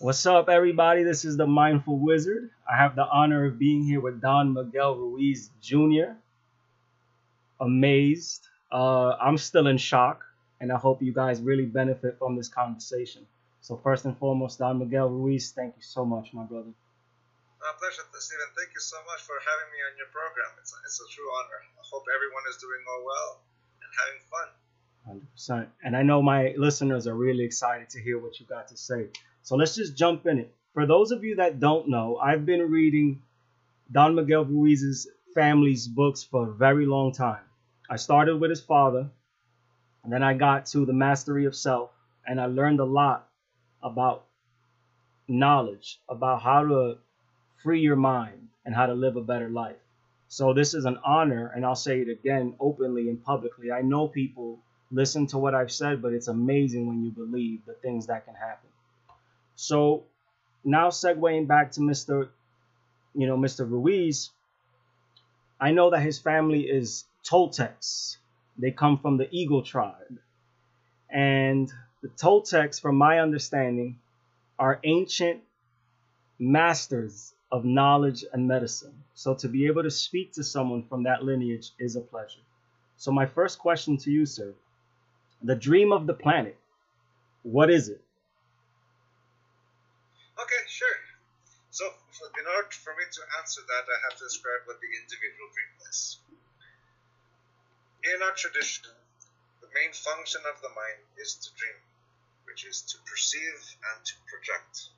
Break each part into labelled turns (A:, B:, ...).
A: What's up, everybody? This is the Mindful Wizard. I have the honor of being here with Don Miguel Ruiz Jr. Amazed. Uh, I'm still in shock, and I hope you guys really benefit from this conversation. So, first and foremost, Don Miguel Ruiz, thank you so much, my brother.
B: My pleasure, Stephen. Thank you so much for having me on your program. It's a, it's a true honor. I hope everyone is doing all well and having fun.
A: 100%. And I know my listeners are really excited to hear what you got to say. So let's just jump in it. For those of you that don't know, I've been reading Don Miguel Ruiz's family's books for a very long time. I started with his father, and then I got to The Mastery of Self, and I learned a lot about knowledge, about how to free your mind and how to live a better life. So this is an honor, and I'll say it again openly and publicly. I know people listen to what I've said, but it's amazing when you believe the things that can happen. So now segueing back to Mr. You know, Mr. Ruiz, I know that his family is Toltecs. They come from the Eagle tribe. And the Toltecs, from my understanding, are ancient masters of knowledge and medicine. So to be able to speak to someone from that lineage is a pleasure. So my first question to you, sir, the dream of the planet, what is it?
B: Okay, sure. So, in order for me to answer that, I have to describe what the individual dream is. In our tradition, the main function of the mind is to dream, which is to perceive and to project.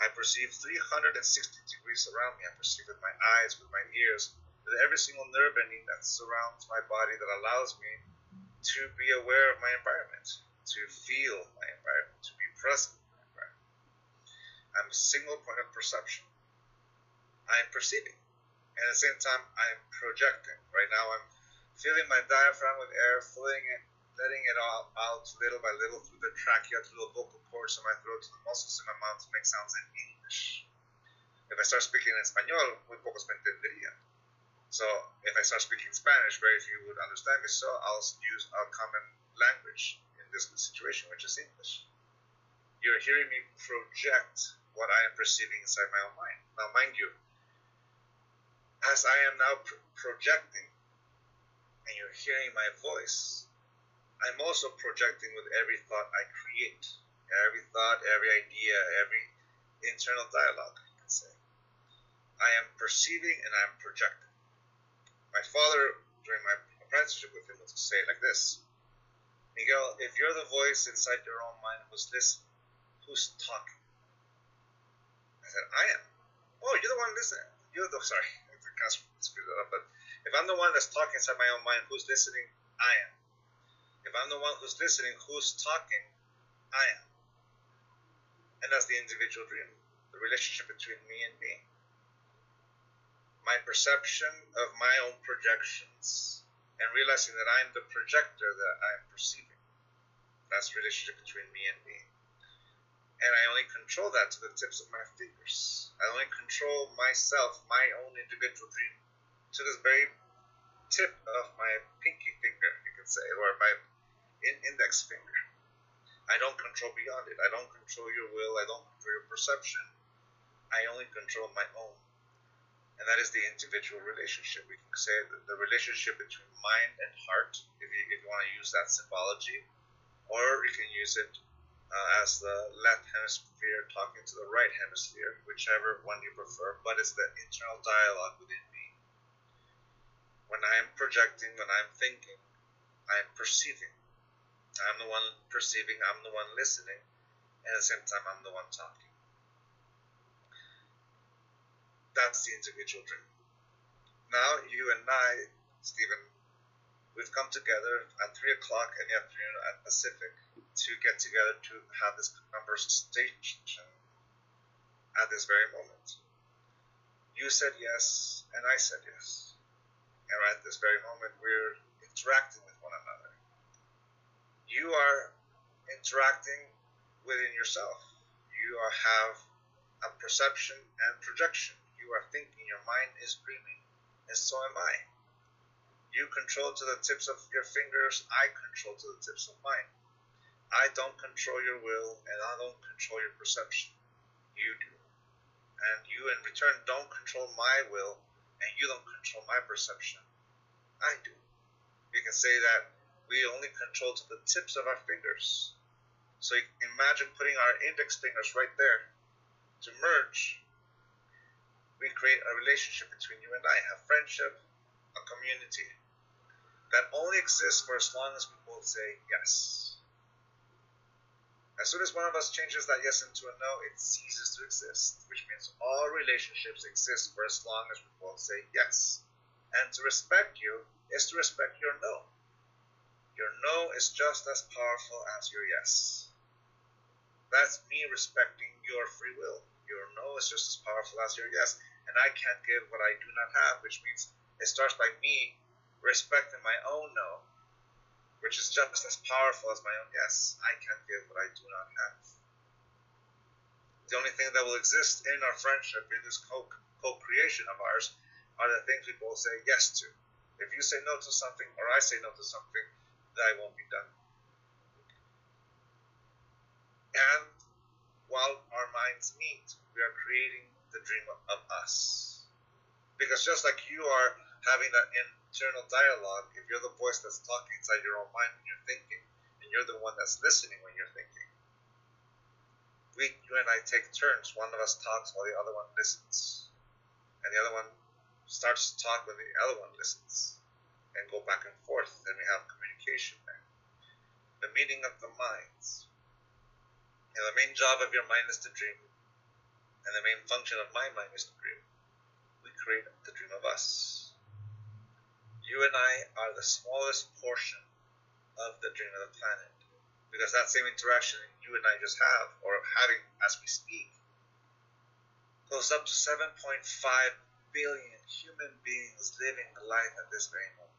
B: I perceive 360 degrees around me. I perceive with my eyes, with my ears, with every single nerve ending that surrounds my body that allows me to be aware of my environment, to feel my environment, to be present in my environment. I'm a single point of perception. I'm perceiving. And at the same time, I'm projecting. Right now, I'm filling my diaphragm with air, filling it, letting it all out little by little through the trachea, through the vocal cords of my throat, to the muscles in my mouth to make sounds in English. If I start speaking in español, muy pocos me entenderían. So if I start speaking Spanish, very few would understand me. So I'll use a common language in this situation, which is English. You're hearing me project what I am perceiving inside my own mind. Now, mind you, as I am now pr- projecting and you're hearing my voice, I'm also projecting with every thought I create, every thought, every idea, every internal dialogue, you can say. I am perceiving and I'm projecting. My father, during my apprenticeship with him, would say like this Miguel, if you're the voice inside your own mind who's listening, who's talking? I said, I am. Oh, you're the one listening. You're the sorry, I up. Uh, but if I'm the one that's talking inside my own mind, who's listening? I am. If I'm the one who's listening, who's talking? I am. And that's the individual dream, the relationship between me and me. My perception of my own projections and realizing that I'm the projector that I'm perceiving. That's the relationship between me and me and I only control that to the tips of my fingers. I only control myself, my own individual dream, to this very tip of my pinky finger, you can say, or my in- index finger. I don't control beyond it. I don't control your will. I don't control your perception. I only control my own. And that is the individual relationship. We can say the relationship between mind and heart, if you, if you want to use that symbology, or you can use it uh, as the left hemisphere talking to the right hemisphere, whichever one you prefer, but it's the internal dialogue within me. When I'm projecting, when I'm thinking, I'm perceiving. I'm the one perceiving, I'm the one listening, and at the same time, I'm the one talking. That's the individual dream. Now, you and I, Stephen, we've come together at 3 o'clock in the afternoon at Pacific to get together to have this conversation at this very moment. You said yes, and I said yes. And right at this very moment, we're interacting with one another. You are interacting within yourself. You are, have a perception and projection. You are thinking, your mind is dreaming, and so am I. You control to the tips of your fingers, I control to the tips of mine. I don't control your will and I don't control your perception. you do. And you, in return, don't control my will, and you don't control my perception. I do. You can say that we only control to the tips of our fingers. So you can imagine putting our index fingers right there to merge. We create a relationship between you and I, a friendship, a community that only exists for as long as we both say yes. As soon as one of us changes that yes into a no, it ceases to exist, which means all relationships exist for as long as we both say yes. And to respect you is to respect your no. Your no is just as powerful as your yes. That's me respecting your free will. Your no is just as powerful as your yes. And I can't give what I do not have, which means it starts by me respecting my own no, which is just as powerful as my own yes. I can't give what I do not have. The only thing that will exist in our friendship, in this co creation of ours, are the things we both say yes to. If you say no to something or I say no to something, that won't be done. And while our minds meet, we are creating the dream of us. Because just like you are having that internal dialogue, if you're the voice that's talking inside your own mind when you're thinking, and you're the one that's listening when you're thinking, we, you and I take turns. One of us talks while the other one listens. And the other one starts to talk when the other one listens. And go back and forth, and we have communication there. The meeting of the minds. And the main job of your mind is to dream, and the main function of my mind is to dream. We create the dream of us. You and I are the smallest portion of the dream of the planet. Because that same interaction you and I just have, or having as we speak, goes up to 7.5 billion human beings living life at this very moment.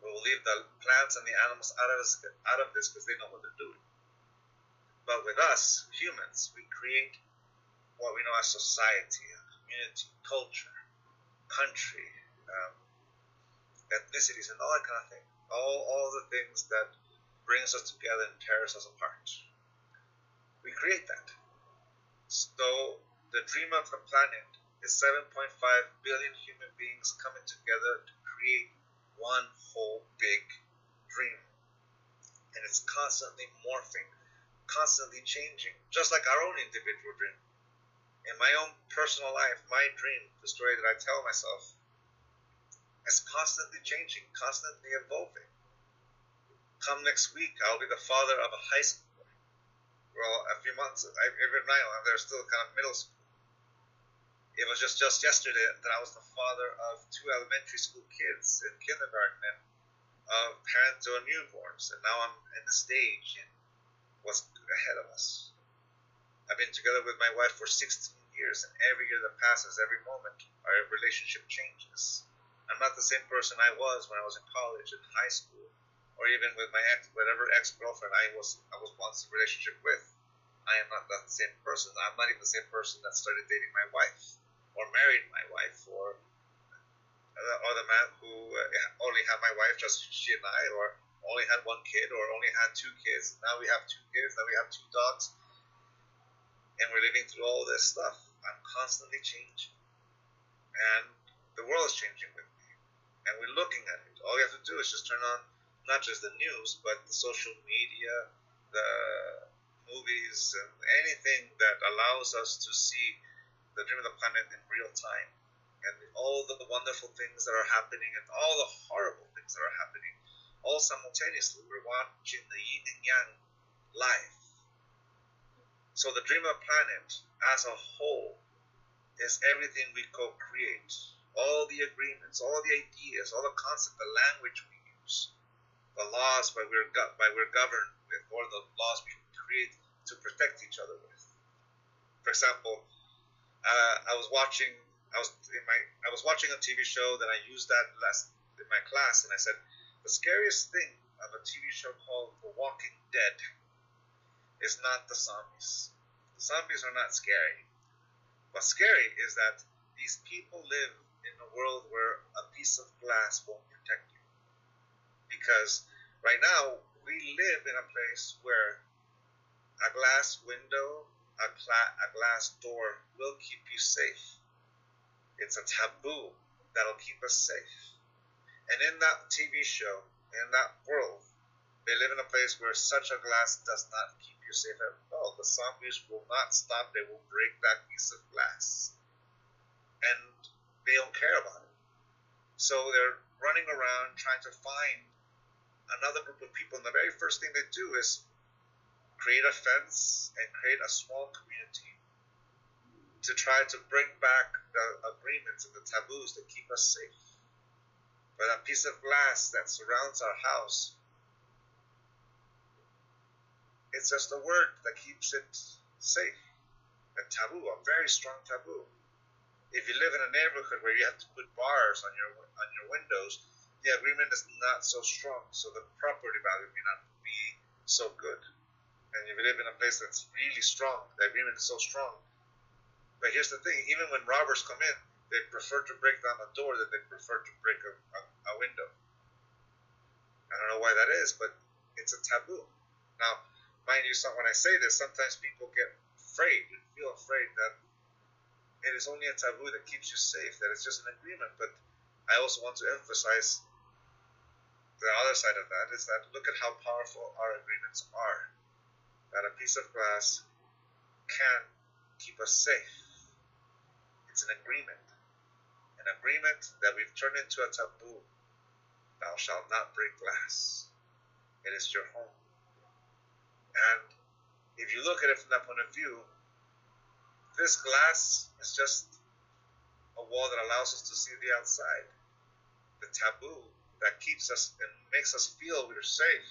B: We will leave the plants and the animals out of, this, out of this because they know what they're doing. But with us, humans, we create what we know as society, community, culture, country, um, ethnicities, and all that kind of thing. All, all the things that brings us together and tears us apart. We create that. So the dream of the planet is 7.5 billion human beings coming together to create one whole big dream. And it's constantly morphing, constantly changing, just like our own individual dream. In my own personal life, my dream, the story that I tell myself, is constantly changing, constantly evolving. Come next week, I'll be the father of a high school. Well, a few months, even now, they're still kind of middle school it was just just yesterday that I was the father of two elementary school kids in kindergarten and of parents or newborns, and now I'm in the stage in what's ahead of us. I've been together with my wife for 16 years, and every year that passes, every moment, our relationship changes. I'm not the same person I was when I was in college and high school, or even with my ex, whatever ex-girlfriend I was I was once in a relationship with. I am not that same person. I'm not even the same person that started dating my wife or married my wife or or the man who uh, only had my wife, just she and I, or only had one kid, or only had two kids. Now we have two kids. Now we have two dogs, and we're living through all this stuff. I'm constantly changing, and the world is changing with and we're looking at it. All you have to do is just turn on not just the news, but the social media, the movies, and anything that allows us to see the dream of the planet in real time and all the wonderful things that are happening and all the horrible things that are happening all simultaneously. We're watching the yin and yang live. So the dream of planet as a whole is everything we co-create. All the agreements, all the ideas, all the concepts, the language we use, the laws by we're, by we're governed with, or the laws we create to protect each other with. For example, uh, I was watching I was in my I was watching a TV show that I used that last in my class, and I said the scariest thing of a TV show called The Walking Dead is not the zombies. The zombies are not scary. What's scary is that these people live world where a piece of glass won't protect you. Because right now we live in a place where a glass window, a, cla- a glass door will keep you safe. It's a taboo that'll keep us safe. And in that TV show, in that world, they live in a place where such a glass does not keep you safe at all. The zombies will not stop, they will break that piece of glass. And they don't care about it. So they're running around trying to find another group of people, and the very first thing they do is create a fence and create a small community to try to bring back the agreements and the taboos that keep us safe. But a piece of glass that surrounds our house, it's just a word that keeps it safe. A taboo, a very strong taboo. If you live in a neighborhood where you have to put bars on your on your windows, the agreement is not so strong, so the property value may not be so good. And if you live in a place that's really strong, the agreement is so strong, but here's the thing: even when robbers come in, they prefer to break down a door than they prefer to break a, a, a window. I don't know why that is, but it's a taboo. Now, mind you, when I say this, sometimes people get afraid and feel afraid that it is only a taboo that keeps you safe, that it's just an agreement. But I also want to emphasize the other side of that is that look at how powerful our agreements are. That a piece of glass can keep us safe it's an agreement. An agreement that we've turned into a taboo. Thou shalt not break glass. It is your home. And if you look at it from that point of view, this glass is just a wall that allows us to see the outside. The taboo that keeps us and makes us feel we're safe.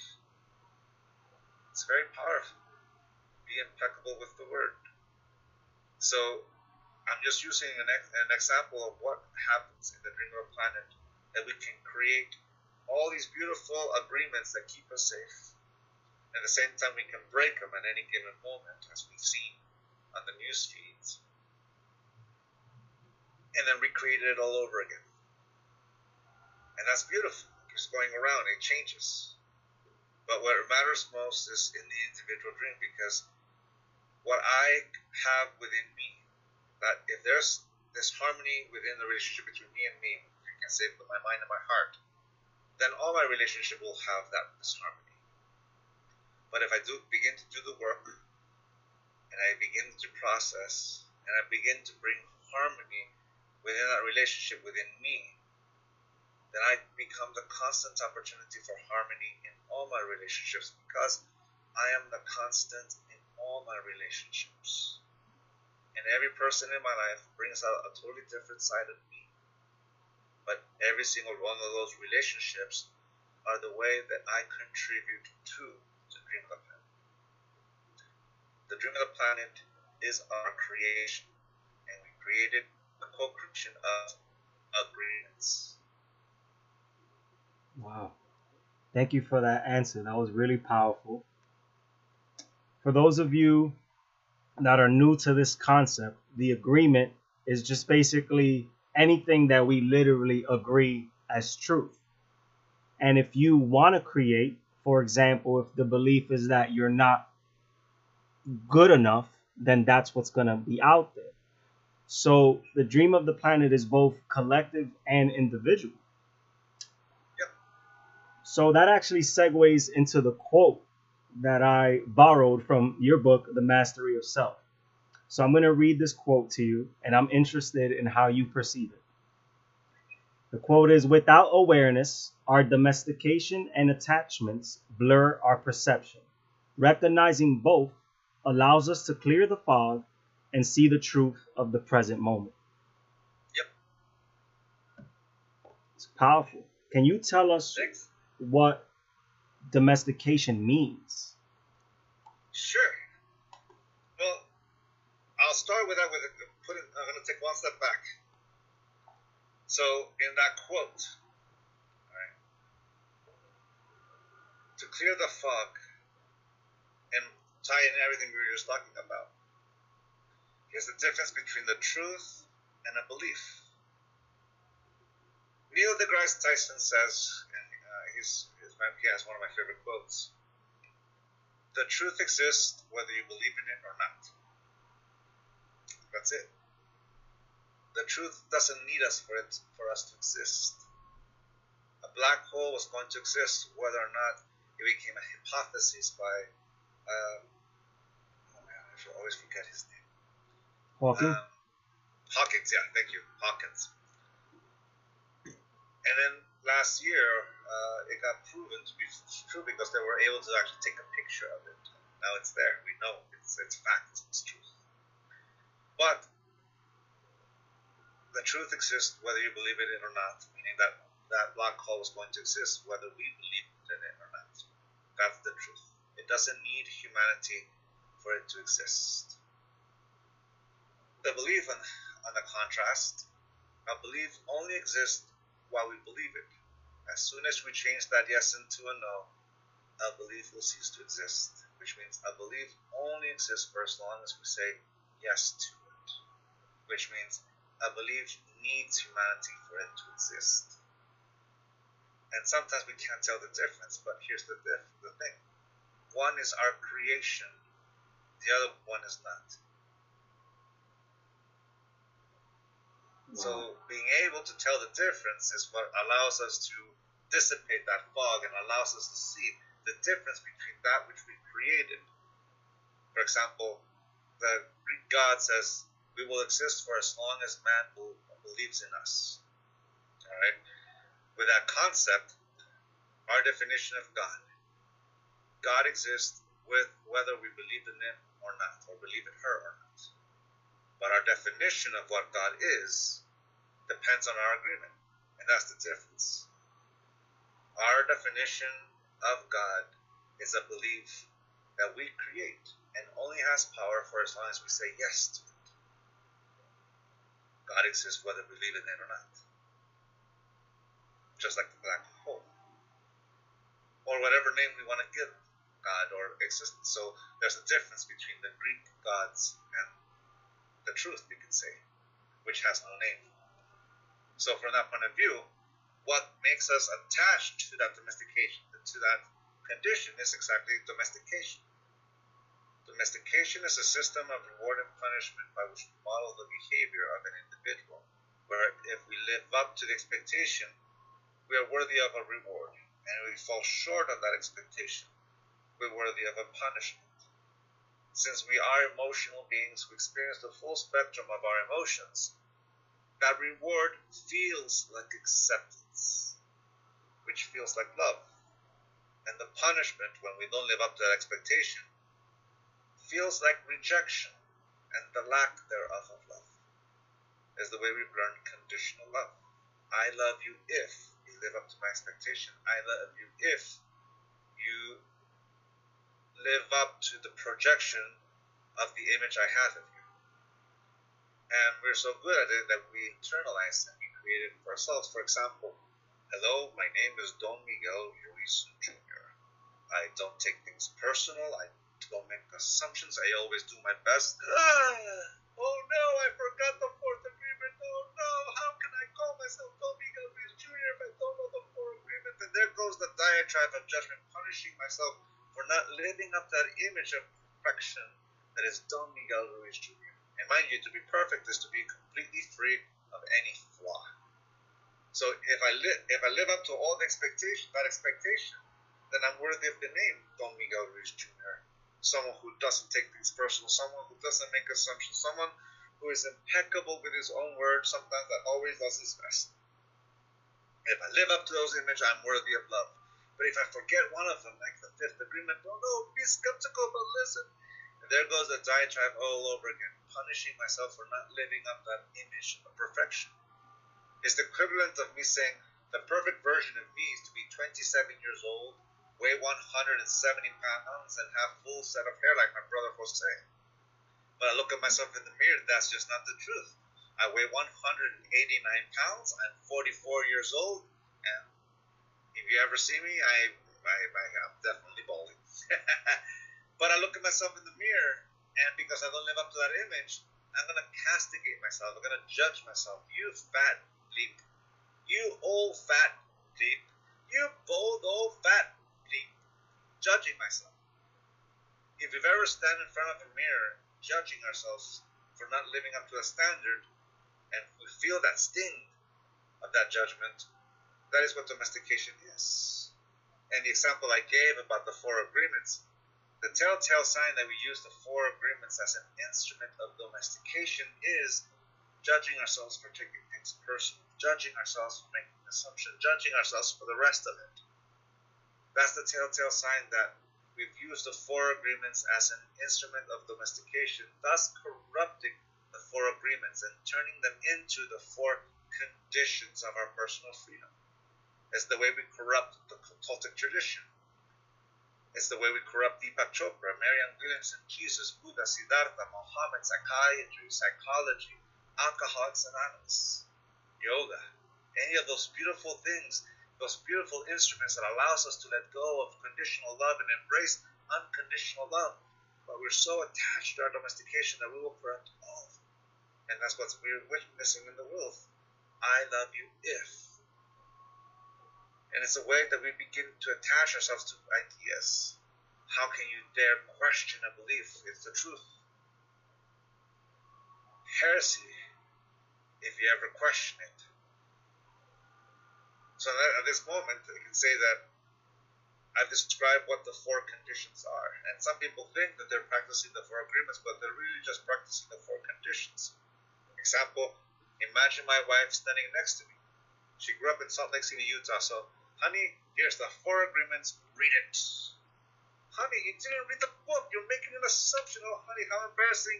B: It's very powerful. Be impeccable with the word. So I'm just using an, an example of what happens in the Dream of a Planet, that we can create all these beautiful agreements that keep us safe. At the same time, we can break them at any given moment, as we've seen on the news feeds, and then recreate it all over again. And that's beautiful. It's going around, it changes. But what matters most is in the individual dream because what I have within me that if there's this harmony within the relationship between me and me, if you can say with my mind and my heart, then all my relationship will have that this harmony. But if I do begin to do the work and I begin to process and I begin to bring harmony within that relationship within me, then I become the constant opportunity for harmony in all my relationships because I am the constant in all my relationships. And every person in my life brings out a totally different side of me. But every single one of those relationships are the way that I contribute to the Dream the. The Dream of the Planet is our creation, and we created the co creation of agreements.
A: Wow. Thank you for that answer. That was really powerful. For those of you that are new to this concept, the agreement is just basically anything that we literally agree as truth. And if you want to create, for example, if the belief is that you're not good enough, then that's what's going to be out there. So the dream of the planet is both collective and individual.
B: Yep.
A: So that actually segues into the quote that I borrowed from your book, The Mastery of Self. So I'm going to read this quote to you, and I'm interested in how you perceive it. The quote is Without awareness, our domestication and attachments blur our perception. Recognizing both allows us to clear the fog and see the truth of the present moment.
B: Yep.
A: It's powerful. Can you tell us
B: Thanks.
A: what domestication means?
B: Sure. Well, I'll start with that. With I'm going to take one step back. So, in that quote, right, to clear the fog tie in everything we were just talking about, here's the difference between the truth and a belief. Neil deGrasse Tyson says, and uh, he's, he's my, he has one of my favorite quotes the truth exists whether you believe in it or not. That's it. The truth doesn't need us for it for us to exist. A black hole was going to exist whether or not it became a hypothesis by uh, I always forget his name.
A: Hawking.
B: Um, Hawkins, yeah, thank you, Hawkins. And then last year, uh, it got proven to be true because they were able to actually take a picture of it. Now it's there. We know it's it's fact. It's truth. But the truth exists whether you believe it or not. Meaning that that black hole is going to exist whether we believe in it or not. That's the truth. It doesn't need humanity for it to exist. The belief, on, on the contrast, a belief only exists while we believe it. As soon as we change that yes into a no, a belief will cease to exist, which means a belief only exists for as long as we say yes to it, which means a belief needs humanity for it to exist. And sometimes we can't tell the difference, but here's the, the thing one is our creation, the other one is not. So being able to tell the difference is what allows us to dissipate that fog and allows us to see the difference between that which we created. For example, the Greek God says, "We will exist for as long as man believes in us." All right. With that concept, our definition of God, God exists with whether we believe in Him or not, or believe in her or not. But our definition of what God is depends on our agreement, and that's the difference. Our definition of God is a belief that we create and only has power for as long as we say yes to it. God exists whether we believe in it or not. Just like the black hole. Or whatever name we want to give God or existence. So there's a difference between the Greek gods and the truth, you can say, which has no name. So from that point of view, what makes us attached to that domestication, to that condition, is exactly domestication. Domestication is a system of reward and punishment by which we model the behavior of an individual, where if we live up to the expectation, we are worthy of a reward, and if we fall short of that expectation, we're worthy of a punishment. Since we are emotional beings who experience the full spectrum of our emotions, that reward feels like acceptance, which feels like love. And the punishment, when we don't live up to that expectation, feels like rejection and the lack thereof of love. Is the way we've learned conditional love. I love you if you live up to my expectation. I love you if you live up to the projection of the image I have of you. And we're so good at it that we internalize and we create it for ourselves. For example, hello, my name is Don Miguel Ruiz Jr. I don't take things personal. I don't make assumptions. I always do my best. Oh no, I forgot the fourth agreement. Oh no, how can I call myself Don Miguel Ruiz Jr. if I don't know the fourth agreement? And there goes the diatribe of judgment, punishing myself for not living up that image of perfection that is Don Miguel Ruiz Jr. And mind you, to be perfect is to be completely free of any flaw. So if I live if I live up to all the expectation that expectation, then I'm worthy of the name Don Miguel Ruiz Jr. Someone who doesn't take things personal, someone who doesn't make assumptions, someone who is impeccable with his own word, sometimes that always does his best. If I live up to those images, I'm worthy of love. But if I forget one of them, like the fifth agreement, oh no, be skeptical, but listen, And there goes the diatribe all over again, punishing myself for not living up that image of perfection. It's the equivalent of me saying the perfect version of me is to be 27 years old, weigh 170 pounds, and have full set of hair like my brother Jose. But I look at myself in the mirror, that's just not the truth. I weigh 189 pounds, I'm 44 years old, and if you ever see me, I, I, I am definitely balding. But I look at myself in the mirror, and because I don't live up to that image, I'm to castigate myself. I'm to judge myself. You fat bleep. You old fat bleep. You bold old fat bleep. Judging myself. If you've ever stand in front of a mirror, judging ourselves for not living up to a standard, and we feel that sting of that judgment, that is what domestication is. And the example I gave about the four agreements, the telltale sign that we use the four agreements as an instrument of domestication is judging ourselves for taking things personal, judging ourselves for making assumptions, judging ourselves for the rest of it. That's the telltale sign that we've used the four agreements as an instrument of domestication, thus corrupting the four agreements and turning them into the four conditions of our personal freedom. It's the way we corrupt the Toltec tradition. It's the way we corrupt Deepak Chopra, Marianne Williamson, Jesus, Buddha, Siddhartha, Mohammed, psychiatry, psychology, Alcoholics Anonymous, yoga, any of those beautiful things, those beautiful instruments that allows us to let go of conditional love and embrace unconditional love. But we're so attached to our domestication that we will corrupt all. And that's what we're witnessing in the world. I love you if and it's a way that we begin to attach ourselves to ideas. How can you dare question a belief? It's the truth. Heresy, if you ever question it. So at this moment, I can say that I've described what the four conditions are. And some people think that they're practicing the four agreements, but they're really just practicing the four conditions. Example, imagine my wife standing next to me. She grew up in Salt Lake City, Utah, so Honey, here's the four agreements. Read it. Honey, you didn't read the book. You're making an assumption. Oh, honey, how embarrassing.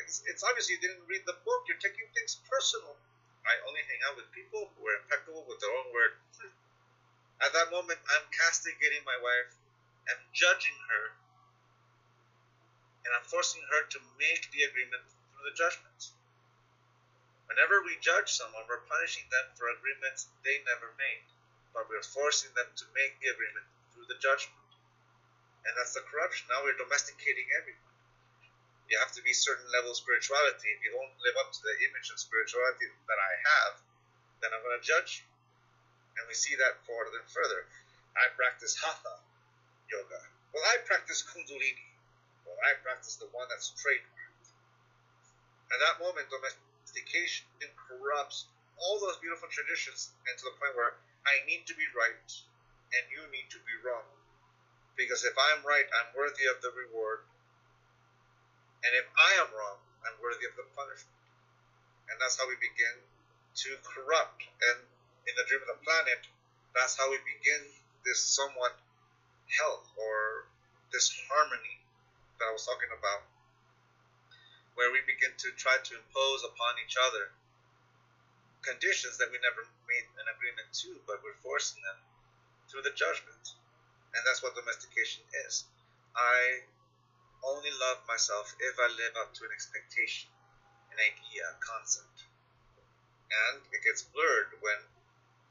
B: It's, it's obvious you didn't read the book. You're taking things personal. I only hang out with people who are impeccable with their own word. At that moment, I'm castigating my wife. I'm judging her. And I'm forcing her to make the agreement through the judgment. Whenever we judge someone, we're punishing them for agreements they never made but we're forcing them to make the agreement through the judgment. And that's the corruption. Now we're domesticating everyone. You have to be certain level of spirituality. If you don't live up to the image of spirituality that I have, then I'm going to judge you. And we see that further and further. I practice hatha yoga. Well, I practice kundalini. Well, I practice the one that's trademarked. At that moment, domestication corrupts all those beautiful traditions and to the point where I need to be right and you need to be wrong. Because if I'm right, I'm worthy of the reward. And if I am wrong, I'm worthy of the punishment. And that's how we begin to corrupt. And in the dream of the planet, that's how we begin this somewhat health or this harmony that I was talking about, where we begin to try to impose upon each other conditions that we never made an agreement to, but we're forcing them through the judgment. And that's what domestication is. I only love myself if I live up to an expectation, an idea, a concept. And it gets blurred when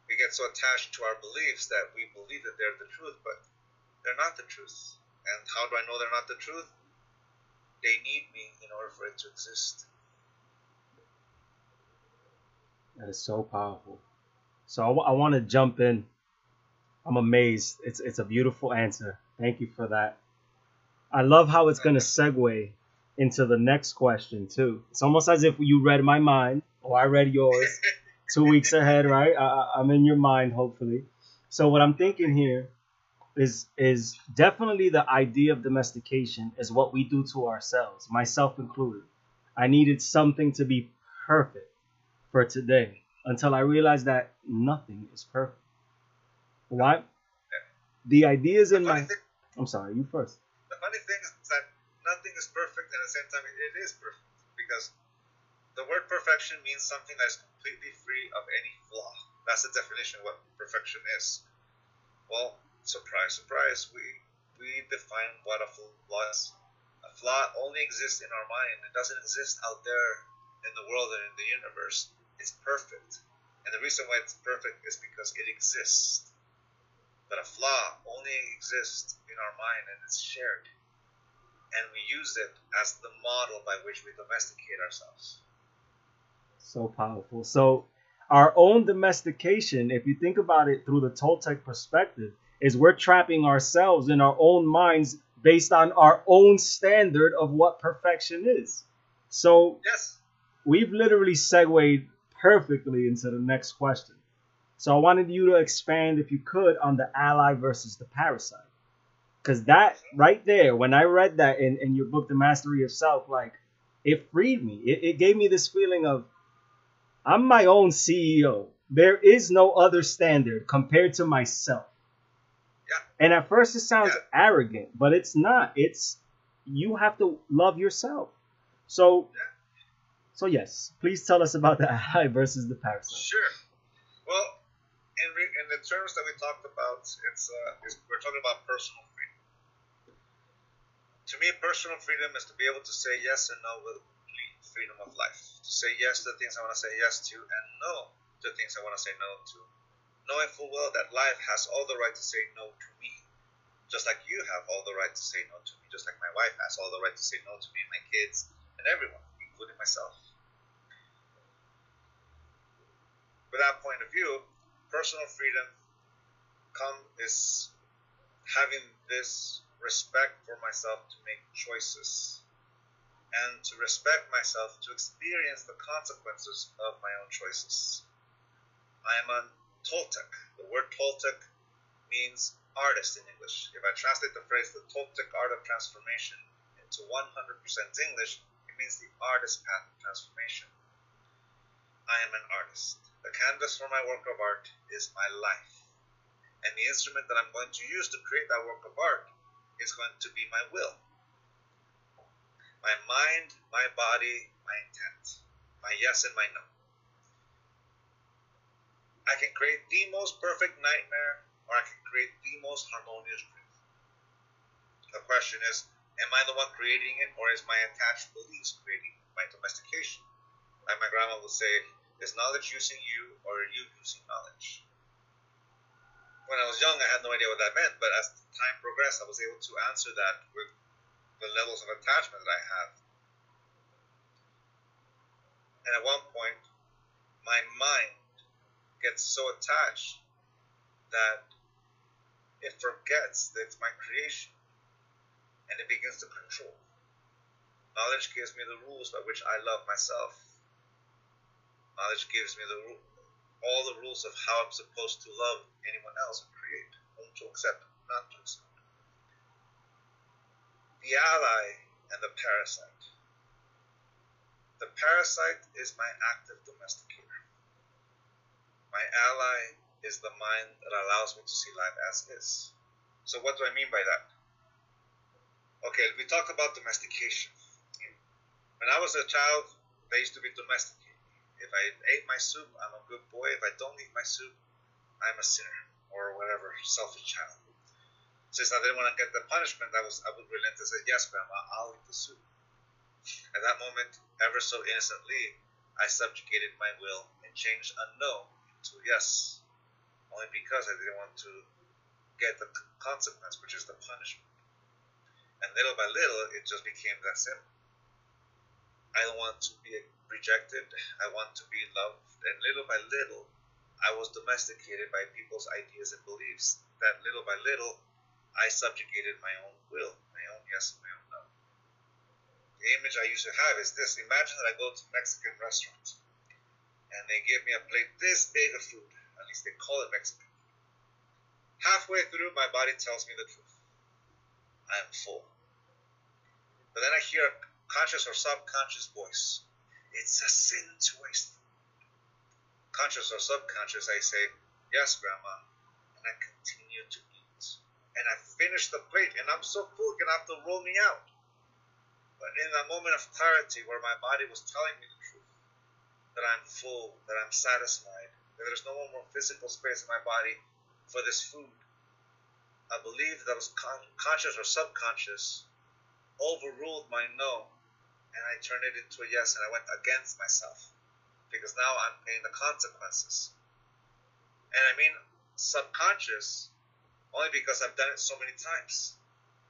B: we get so attached to our beliefs that we believe that they're the truth, but they're not the truth. And how do I know they're not the truth? They need me in order for it to exist.
A: That is so powerful. So I, w- I want to jump in. I'm amazed. It's it's a beautiful answer. Thank you for that. I love how it's going to segue into the next question too. It's almost as if you read my mind or I read yours two weeks ahead, right? I, I'm in your mind, hopefully. So what I'm thinking here is is definitely the idea of domestication is what we do to ourselves, myself included. I needed something to be perfect for today until I realized that nothing is perfect. Why? The ideas in my. Thing, I'm sorry, you first.
B: The funny thing is that nothing is perfect, and at the same time, it is perfect because the word perfection means something that is completely free of any flaw. That's the definition of what perfection is. Well, surprise, surprise, we we define what a flaw is. A flaw only exists in our mind. It doesn't exist out there in the world and in the universe It's perfect. And the reason why it's perfect is because it exists. But a flaw only exists in our mind and it's shared. And we use it as the model by which we domesticate ourselves.
A: So powerful. So, our own domestication, if you think about it through the Toltec perspective, is we're trapping ourselves in our own minds based on our own standard of what perfection is. So
B: Yes.
A: we've literally segued perfectly into the next question. So I wanted you to expand, if you could, on the ally versus the parasite. Because that right there, when I read that in, in your book, The Mastery of Self, like it freed me. It, it gave me this feeling of I'm my own CEO. There is no other standard compared to myself.
B: Yeah.
A: And at first it sounds
B: Yeah.
A: arrogant, but it's not. It's you have to love yourself. So
B: Yeah.
A: so yes, please tell us about the ally versus the parasite.
B: Sure. Well, in, re- in the terms that we talked about, it's, uh, it's we're talking about personal freedom. To me, personal freedom is to be able to say yes and no with complete freedom of life. To say yes to the things I want to say yes to, and no to the things I want to say no to. Knowing full well that life has all the right to say no to me, just like you have all the right to say no to me, just like my wife has all the right to say no to me my kids and everyone, including myself. With that point of view, personal freedom come is having this respect for myself to make choices and to respect myself to experience the consequences of my own choices. I am a Toltec. The word Toltec means artist in English. If I translate the phrase the Toltec art of transformation into 100% English, it means the artist path of transformation. I am an artist. The canvas for my work of art is my life. And the instrument that I'm going to use to create that work of art is going to be my will. My mind, my body, my intent. My yes and my no. I can create the most perfect nightmare or I can create the most harmonious dream. The question is, am I the one creating it or is my attached beliefs creating my domestication? Like my grandma would say, is knowledge using you or are you using knowledge? When I was young, I had no idea what that meant, but as time progressed, I was able to answer that with the levels of attachment that I have. And at one point, my mind gets so attached that it forgets that it's my creation and it begins to control. Knowledge gives me the rules by which I love myself. Knowledge gives me the all the rules of how I'm supposed to love anyone else and create, whom to accept, not to accept. The ally and the parasite. The parasite is my active domesticator. My ally is the mind that allows me to see life as is. So, what do I mean by that? Okay, we talked about domestication. When I was a child, they used to be domesticated. If I ate my soup, I'm a good boy. If I don't eat my soup, I'm a sinner or whatever, selfish child. Since I didn't want to get the punishment, I was I would relent and say, "Yes, grandma, I'll eat the soup." At that moment, ever so innocently, I subjugated my will and changed no to yes, only because I didn't want to get the consequence, which is the punishment. And little by little, it just became that simple. I don't want to be rejected. I want to be loved. And little by little, I was domesticated by people's ideas and beliefs. That little by little, I subjugated my own will, my own yes my own no. The image I used to have is this. Imagine that I go to a Mexican restaurant and they give me a plate this big of food. At least they call it Mexican. Halfway through, my body tells me the truth. I am full. But then I hear a conscious or subconscious voice. It's a sin to waste food. Conscious or subconscious, I say, Yes, Grandma. And I continue to eat. And I finish the plate, and I'm so full, you're gonna have to roll me out. But in that moment of clarity where my body was telling me the that I'm full, that I'm satisfied, that there's no more physical space in my body for this food, I believe that was con- conscious or subconscious overruled my no and I turned it into a yes and I went against myself because now I'm paying the consequences. And I mean subconscious only because I've done it so many times.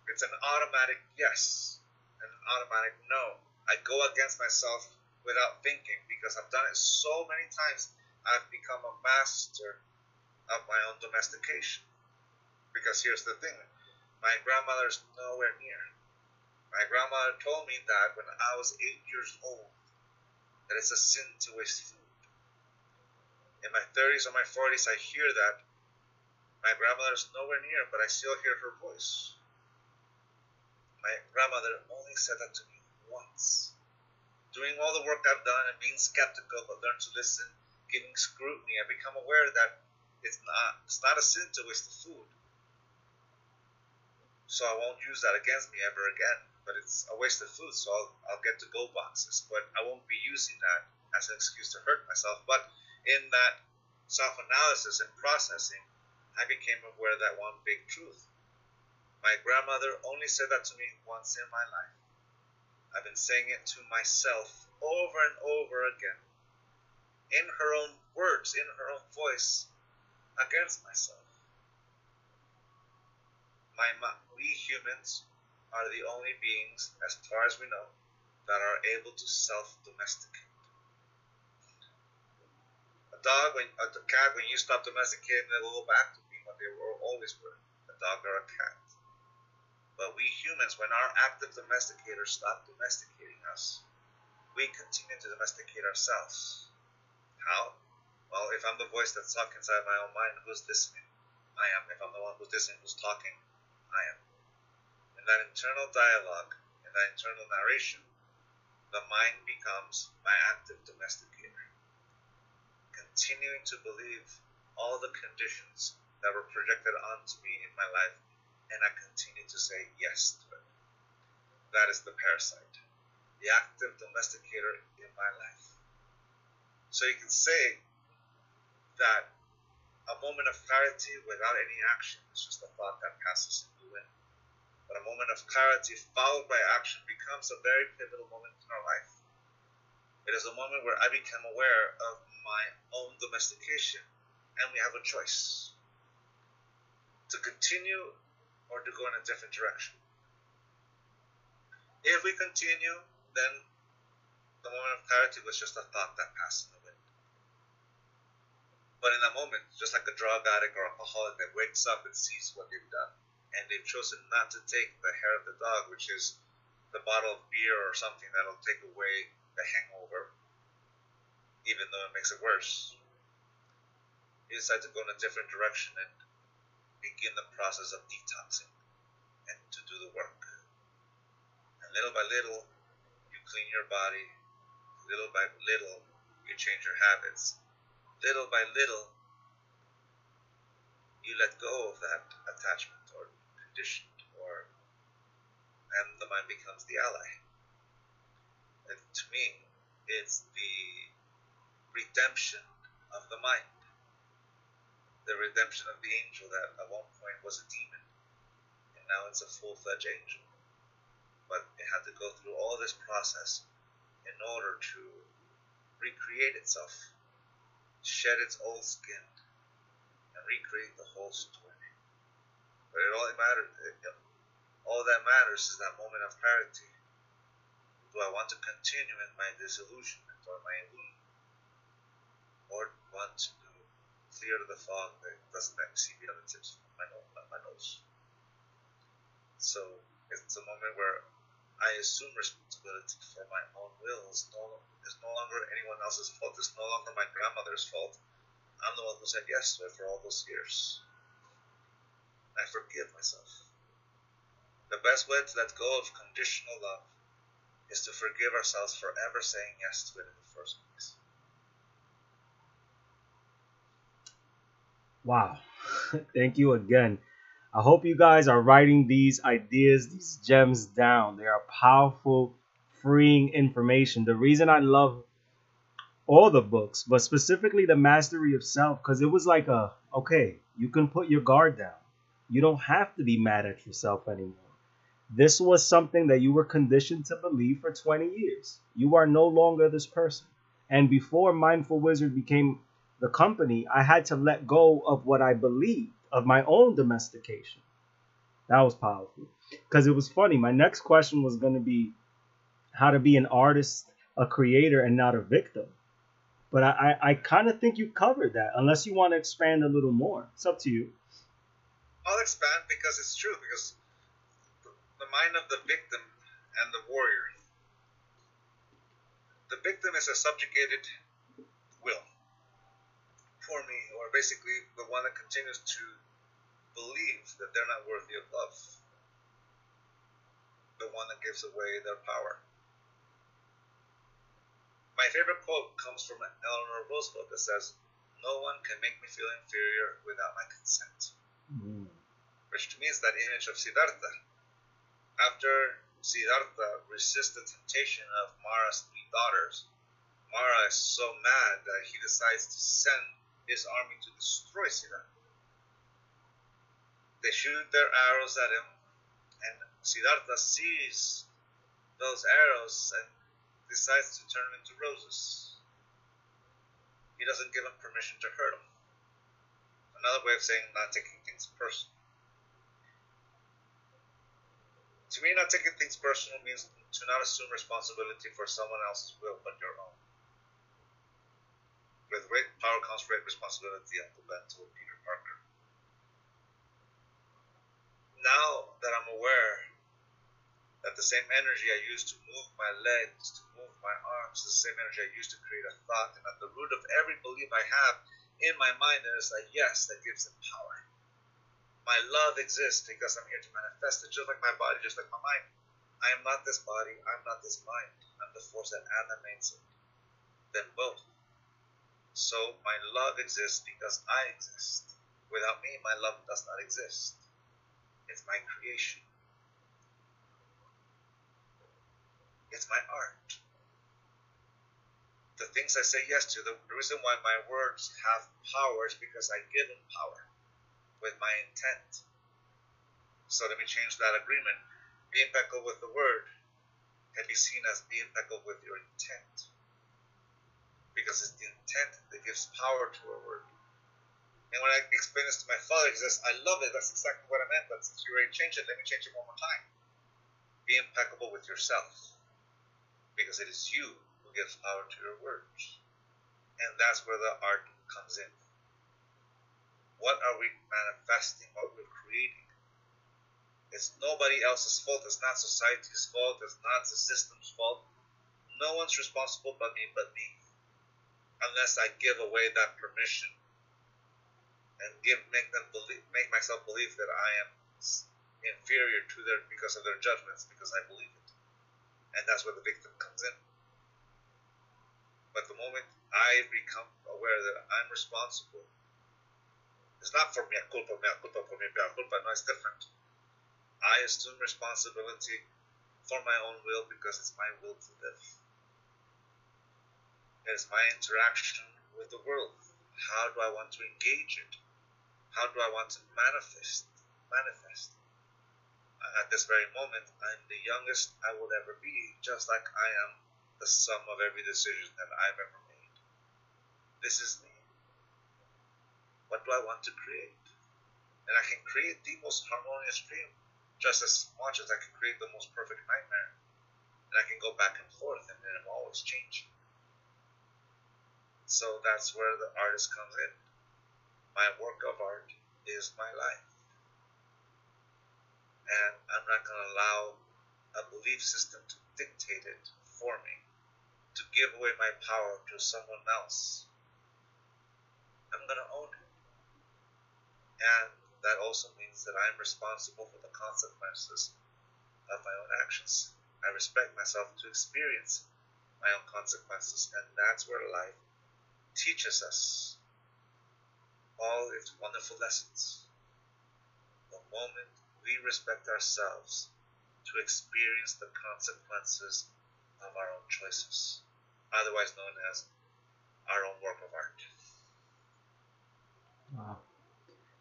B: It's an automatic yes, an automatic no. I go against myself without thinking because I've done it so many times. I've become a master of my own domestication. Because here's the thing my grandmother's nowhere near. My grandmother told me that when I was eight years old, that it's a sin to waste food. In my 30s or my 40s, I hear that. My grandmother's nowhere near, but I still hear her voice. My grandmother only said that to me once. Doing all the work I've done and being skeptical but learn to listen, giving scrutiny, I become aware that it's not it's not a sin to waste the food. So I won't use that against me ever again. But it's a waste of food, so I'll, I'll get to go boxes. But I won't be using that as an excuse to hurt myself. But in that self analysis and processing, I became aware of that one big truth. My grandmother only said that to me once in my life. I've been saying it to myself over and over again, in her own words, in her own voice, against myself. My, we humans are the only beings, as far as we know, that are able to self-domesticate. A dog, when a cat, when you stop domesticating, they will go back to being what they were always were, a dog or a cat. But we humans, when our active domesticators stop domesticating us, we continue to domesticate ourselves. How? Well, if I'm the voice that's talking inside my own mind, who's listening? I am. If I'm the one who's listening, who's talking, I am. In that internal dialogue, in that internal narration, the mind becomes my active domesticator, continuing to believe all the conditions that were projected onto me in my life, and I continue to say yes to it. That is the parasite, the active domesticator in my life. So you can say that a moment of clarity without any action is just a thought that passes in the wind but a moment of clarity followed by action becomes a very pivotal moment in our life. It is a moment where I become aware of my own domestication and we have a choice to continue or to go in a different direction. If we continue, then the moment of clarity was just a thought that passed in the wind. But in that moment, just like a drug addict or alcoholic that wakes up and sees what they've done, and they've chosen not to take the hair of the dog, which is the bottle of beer or something that'll take away the hangover, even though it makes it worse. You decide to go in a different direction and begin the process of detoxing and to do the work. And little by little, you clean your body. Little by little, you change your habits. Little by little, you let go of that attachment or conditioned or and the mind becomes the ally. And to me, it's the redemption of the mind. The redemption of the angel that at one point was a demon and now it's a full fledged angel. But it had to go through all this process in order to recreate itself, shed its old skin, and recreate the whole story. But it only matters. All that matters is that moment of clarity. Do I want to continue in my disillusionment or my illusion, or want to clear the fog that doesn't me see the tips from my? My nose. So it's a moment where I assume responsibility for my own will. It's no, it's no longer anyone else's fault. It's no longer my grandmother's fault. I'm the one who said yes to it for all those years. I forgive myself. The best way to let go of conditional love is to forgive ourselves for ever saying yes to it in the first place.
A: Wow. Thank you again. I hope you guys are writing these ideas, these gems down. They are powerful, freeing information. The reason I love all the books, but specifically the Mastery of Self, because it was like a okay, you can put your guard down. You don't have to be mad at yourself anymore. This was something that you were conditioned to believe for 20 years. You are no longer this person. And before Mindful Wizard became the company, I had to let go of what I believed, of my own domestication. That was powerful. Because it was funny. My next question was going to be how to be an artist, a creator, and not a victim. But I, I, I kind of think you covered that, unless you want to expand a little more. It's up to you.
B: I'll expand because it's true. Because the, the mind of the victim and the warrior. The victim is a subjugated will for me, or basically the one that continues to believe that they're not worthy of love. The one that gives away their power. My favorite quote comes from Eleanor Roosevelt that says, No one can make me feel inferior without my consent. Mm. Which to me is that image of Siddhartha. After Siddhartha resists the temptation of Mara's three daughters, Mara is so mad that he decides to send his army to destroy Siddhartha. They shoot their arrows at him, and Siddhartha sees those arrows and decides to turn them into roses. He doesn't give them permission to hurt them. Another way of saying not taking things personal. To me, not taking things personal means to not assume responsibility for someone else's will but your own. With great power comes great responsibility, Uncle Ben told Peter Parker. Now that I'm aware that the same energy I use to move my legs, to move my arms, the same energy I use to create a thought, and at the root of every belief I have in my mind, is that yes that gives it power. My love exists because I'm here to manifest it, just like my body, just like my mind. I am not this body, I'm not this mind. I'm the force that animates it. Then both. So my love exists because I exist. Without me, my love does not exist. It's my creation. It's my art. The things I say yes to, the reason why my words have power is because I give them power with my intent. So let me change that agreement. Be impeccable with the word can be seen as be impeccable with your intent. Because it's the intent that gives power to a word. And when I explain this to my father, he says, I love it, that's exactly what I meant, but since you already changed it, let me change it one more time. Be impeccable with yourself. Because it is you who gives power to your words. And that's where the art comes in. What are we manifesting? What we're creating? It's nobody else's fault. It's not society's fault. It's not the system's fault. No one's responsible but me, but me. Unless I give away that permission and give make them believe, make myself believe that I am inferior to their because of their judgments because I believe it, and that's where the victim comes in. But the moment I become aware that I'm responsible it's not for mea culpa, mea culpa, for me, mea culpa. No, it's different. I assume responsibility for my own will because it's my will to live. Is my interaction with the world. How do I want to engage it? How do I want to manifest? Manifest. At this very moment, I'm the youngest I will ever be, just like I am the sum of every decision that I've ever made. This is me. What do I want to create? And I can create the most harmonious dream just as much as I can create the most perfect nightmare. And I can go back and forth and then I'm always changing. So that's where the artist comes in. My work of art is my life. And I'm not going to allow a belief system to dictate it for me, to give away my power to someone else. I'm going to own it. And that also means that I am responsible for the consequences of my own actions. I respect myself to experience my own consequences, and that's where life teaches us all its wonderful lessons. The moment we respect ourselves to experience the consequences of our own choices, otherwise known as our own work of art.
A: Wow.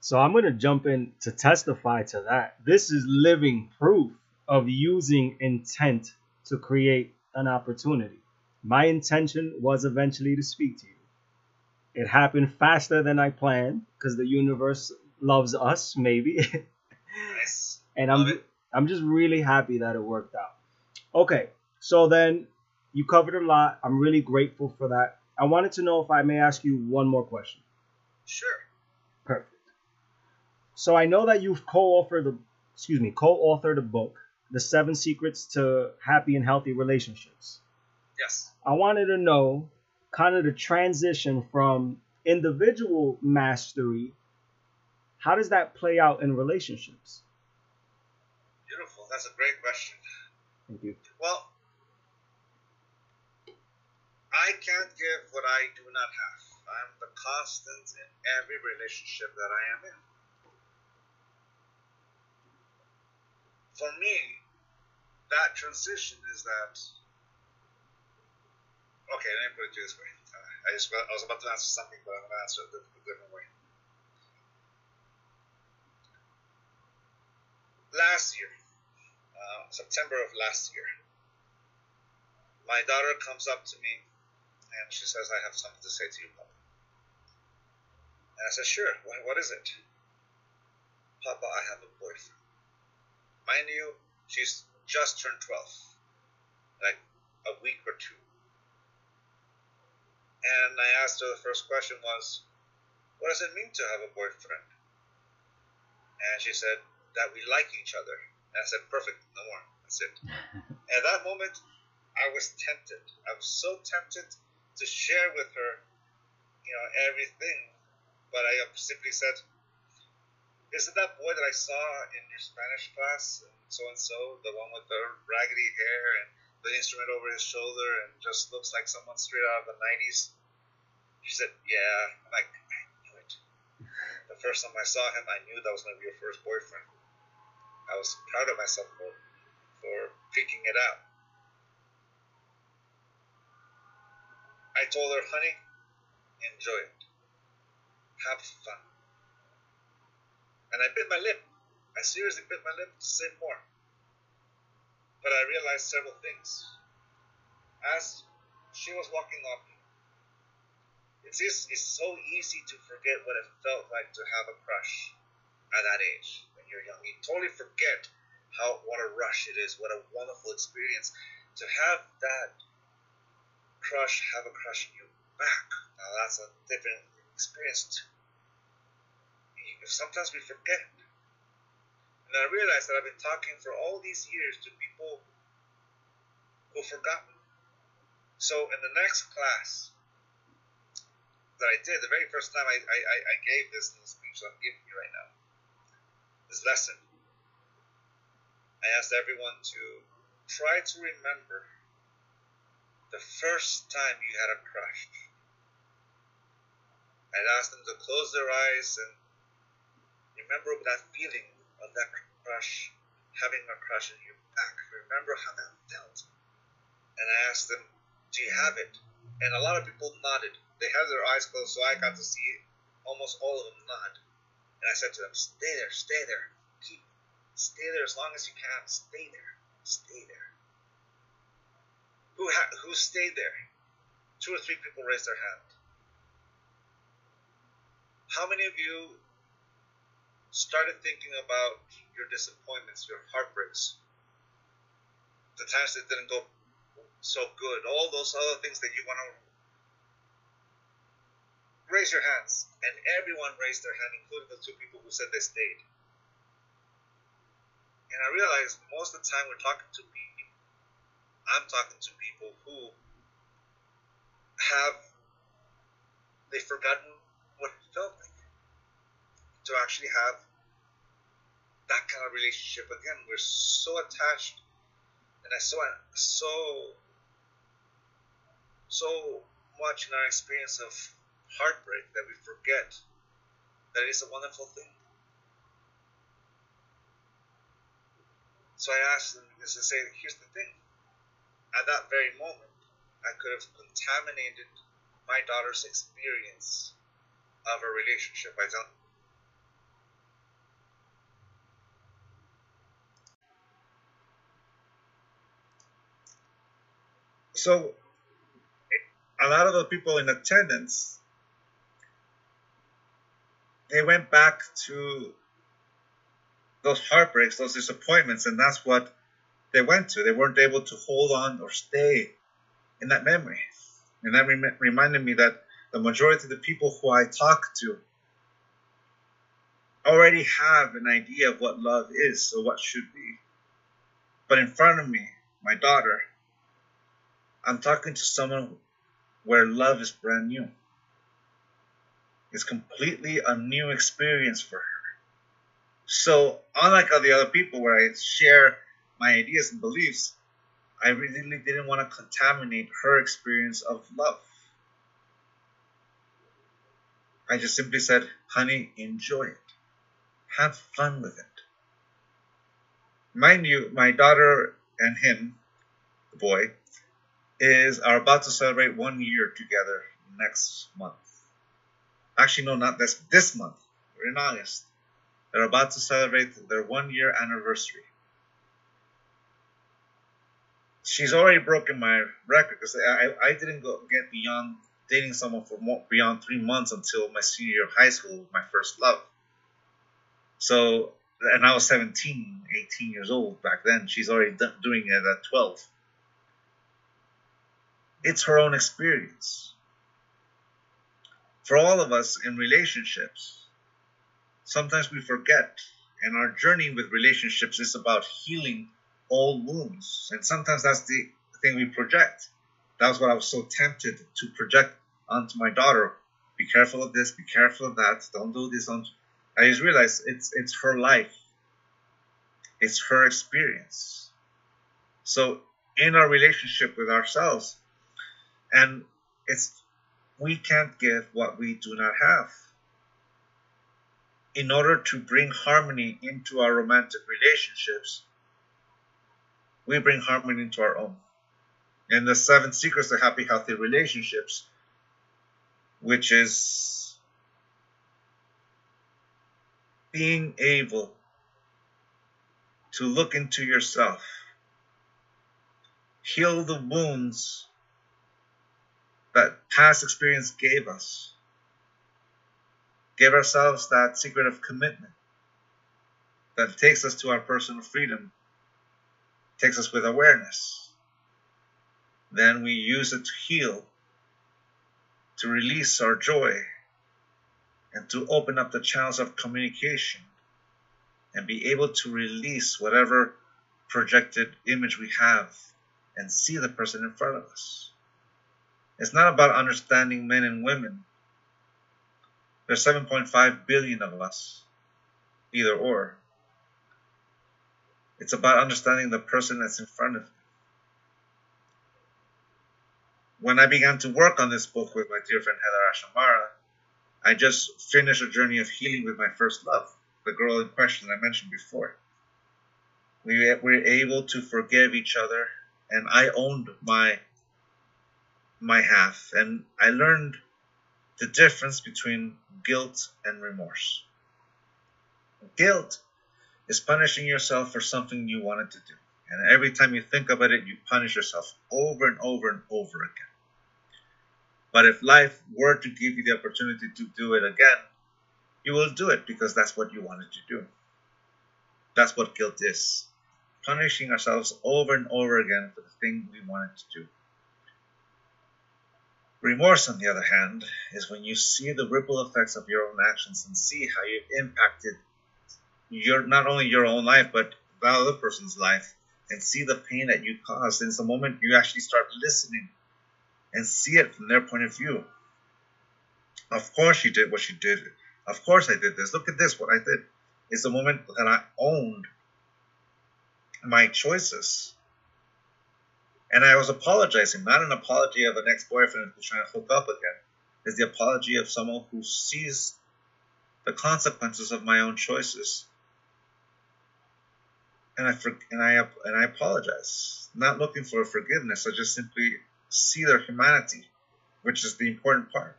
A: So I'm going to jump in to testify to that. This is living proof of using intent to create an opportunity. My intention was eventually to speak to you. It happened faster than I planned because the universe loves us, maybe.
B: nice.
A: and I'm I'm just really happy that it worked out. Okay, so then you covered a lot. I'm really grateful for that. I wanted to know if I may ask you one more question.
B: Sure.
A: Perfect. So I know that you've co-authored the excuse me, co-authored a book the seven secrets to happy and healthy relationships.
B: Yes.
A: I wanted to know kind of the transition from individual mastery. How does that play out in relationships?
B: Beautiful. That's a great question.
A: Thank you.
B: Well, I can't give what I do not have. I'm the constant in every relationship that I am in. For me, that transition is that. Okay, let me put it this way. Uh, I just I was about to answer something, but I'm to answer it a different way. Last year, uh, September of last year, my daughter comes up to me and she says, I have something to say to you, Papa. And I said, Sure, what, what is it? Papa, I have a boyfriend. Mind you, she's just turned 12, like a week or two. And I asked her the first question was, What does it mean to have a boyfriend? And she said, That we like each other. And I said, Perfect, no more. That's it. At that moment, I was tempted. I was so tempted to share with her, you know, everything. But I simply said, "Isn't that boy that I saw in your Spanish class, so and so, the one with the raggedy hair and the instrument over his shoulder and just looks like someone straight out of the '90s?" She said, "Yeah." I'm like, I knew it. The first time I saw him, I knew that was going to be your first boyfriend. I was proud of myself for for picking it out. I told her, honey, enjoy it. Have fun. And I bit my lip. I seriously bit my lip to say more. But I realized several things. As she was walking up, it's, it's so easy to forget what it felt like to have a crush at that age when you're young. You totally forget how what a rush it is, what a wonderful experience to have that crush have a crush on you back. Now that's a different experience too. Sometimes we forget. And I realized that I've been talking for all these years to people who've forgotten. So in the next class that I did, the very first time I, I, I gave this little speech that I'm giving you right now, this lesson, I asked everyone to try to remember the first time you had a crush. I'd ask them to close their eyes and remember that feeling of that crush, having a crush on your back. Remember how that felt. And I asked them, Do you have it? And a lot of people nodded. They had their eyes closed, so I got to see almost all of them nod. And I said to them, Stay there, stay there. Keep, stay there as long as you can. Stay there, stay there who ha- who stayed there? Two or three people raised their hand. How many of you started thinking about your disappointments, your heartbreaks, the times that didn't go so good, all those other things that you want to raise your hands? And everyone raised their hand, including the two people who said they stayed. And I realized most of the time we're talking to people I'm talking to people who have they've forgotten what it felt like to actually have that kind of relationship again. We're so attached, and I so so so much in our experience of heartbreak that we forget that it's a wonderful thing. So I asked them to say, here's the thing at that very moment, I could have contaminated my daughter's experience of a relationship. I don't. So, a lot of the people in attendance, they went back to those heartbreaks, those disappointments, and that's what they went to. They weren't able to hold on or stay in that memory. And that rem- reminded me that the majority of the people who I talk to already have an idea of what love is, or what should be. But in front of me, my daughter, I'm talking to someone where love is brand new. It's completely a new experience for her. So, unlike all the other people where I share my ideas and beliefs, I really didn't want to contaminate her experience of love. I just simply said, honey, enjoy it. Have fun with it. Mind you, my daughter and him, the boy, is are about to celebrate one year together next month. Actually, no, not this this month. We're in August. They're about to celebrate their one year anniversary. She's already broken my record because I, I didn't go get beyond dating someone for more, beyond three months until my senior year of high school, my first love. So, and I was 17, 18 years old back then. She's already doing it at 12. It's her own experience. For all of us in relationships, sometimes we forget, and our journey with relationships is about healing old wounds. And sometimes that's the thing we project. That's what I was so tempted to project onto my daughter. Be careful of this, be careful of that, don't do this. Don't. I just realized it's it's her life. It's her experience. So in our relationship with ourselves, and it's we can't give what we do not have. In order to bring harmony into our romantic relationships, we bring harmony into our own. And the seven secrets to happy, healthy relationships, which is being able to look into yourself, heal the wounds that past experience gave us. Give ourselves that secret of commitment that takes us to our personal freedom, takes us with awareness. Then we use it to heal, to release our joy, and to open up the channels of communication and be able to release whatever projected image we have and see the person in front of us. It's not about understanding men and women. There's 7.5 billion of us, either or. It's about understanding the person that's in front of you. When I began to work on this book with my dear friend HeatherAsh Amara, I just finished a journey of healing with my first love, the girl in question I mentioned before. We were able to forgive each other, and I owned my my half, and I learned the difference between guilt and remorse. Guilt is punishing yourself for something you wanted to do. And every time you think about it, you punish yourself over and over and over again. But if life were to give you the opportunity to do it again, you will do it because that's what you wanted to do. That's what guilt is punishing ourselves over and over again for the thing we wanted to do. Remorse, on the other hand, is when you see the ripple effects of your own actions and see how you've impacted your not only your own life but the other person's life and see the pain that you caused. It's the moment you actually start listening and see it from their point of view. Of course you did what you did. Of course I did this. Look at this, what I did. It's the moment that I owned my choices and I was apologizing, not an apology of an ex boyfriend who's trying to hook up again. It's the apology of someone who sees the consequences of my own choices. And I for, and I and I apologize, not looking for forgiveness. I just simply see their humanity, which is the important part.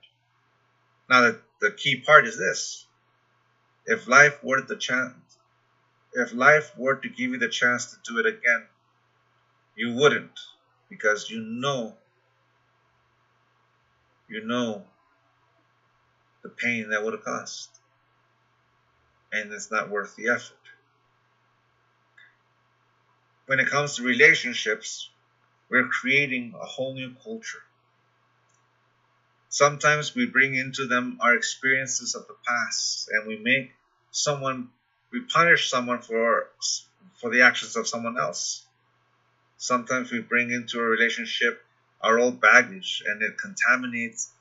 B: Now, the, the key part is this: if life were the chance, if life were to give you the chance to do it again, you wouldn't because you know you know the pain that would have cost and it's not worth the effort. When it comes to relationships we're creating a whole new culture. Sometimes we bring into them our experiences of the past and we make someone we punish someone for for the actions of someone else sometimes we bring into a relationship our old baggage and it contaminates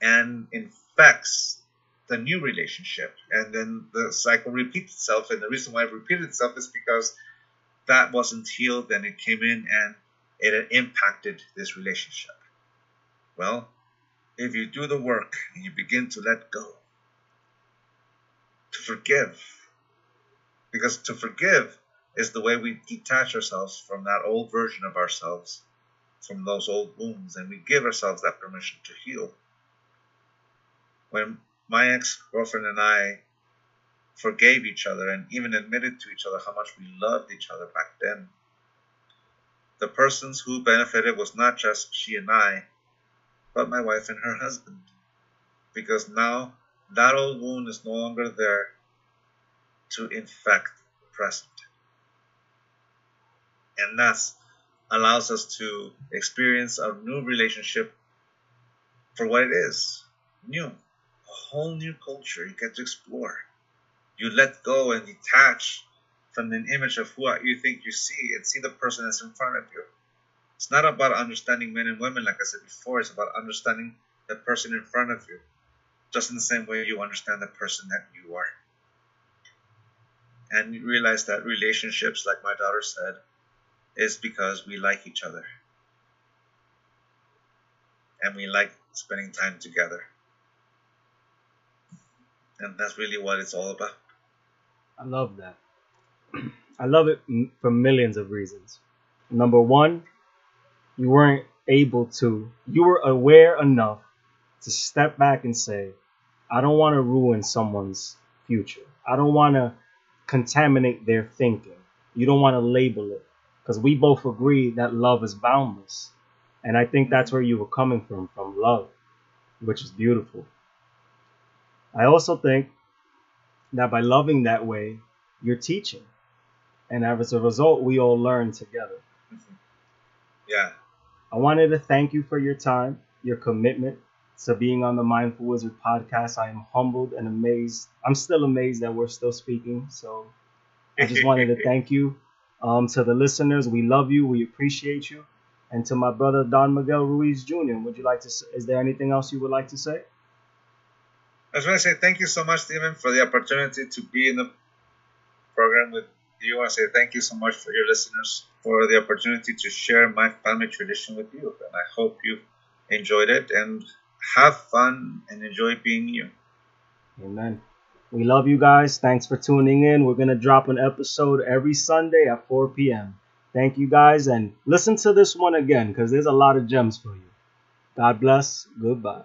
B: and infects the new relationship. And then the cycle repeats itself. And the reason why it repeated itself is because that wasn't healed and it came in and it impacted this relationship. Well, if you do the work and you begin to let go, to forgive, because to forgive is the way we detach ourselves from that old version of ourselves, from those old wounds, and we give ourselves that permission to heal. When my ex girlfriend and I forgave each other and even admitted to each other how much we loved each other back then, the persons who benefited was not just she and I, but my wife and her husband. Because now that old wound is no longer there to infect the present. And thus allows us to experience a new relationship for what it is new, a whole new culture you get to explore. You let go and detach from an image of who you think you see and see the person that's in front of you. It's not about understanding men and women, like I said before, it's about understanding the person in front of you, just in the same way you understand the person that you are. And you realize that relationships, like my daughter said, is because we like each other. And we like spending time together. And that's really what it's all about.
A: I love that. I love it for millions of reasons. Number one, you weren't able to, you were aware enough to step back and say, I don't want to ruin someone's future. I don't want to contaminate their thinking. You don't want to label it because we both agree that love is boundless. And I think that's where you were coming from, from love, which is beautiful. I also think that by loving that way, you're teaching. And as a result, we all learn together.
B: Mm-hmm. Yeah.
A: I wanted to thank you for your time, your commitment to being on the Mindful Wizard podcast. I am humbled and amazed. I'm still amazed that we're still speaking. So I just wanted to thank you. Um, to the listeners, we love you. We appreciate you. And to my brother Don Miguel Ruiz Jr., would you like to? Is there anything else you would like to say?
B: I just want to say thank you so much, Stephen, for the opportunity to be in the program with you. I want to say thank you so much for your listeners for the opportunity to share my family tradition with you. And I hope you enjoyed it and have fun and enjoy being you.
A: Amen. We love you guys. Thanks for tuning in. We're going to drop an episode every Sunday at 4 p.m. Thank you guys and listen to this one again because there's a lot of gems for you. God bless. Goodbye.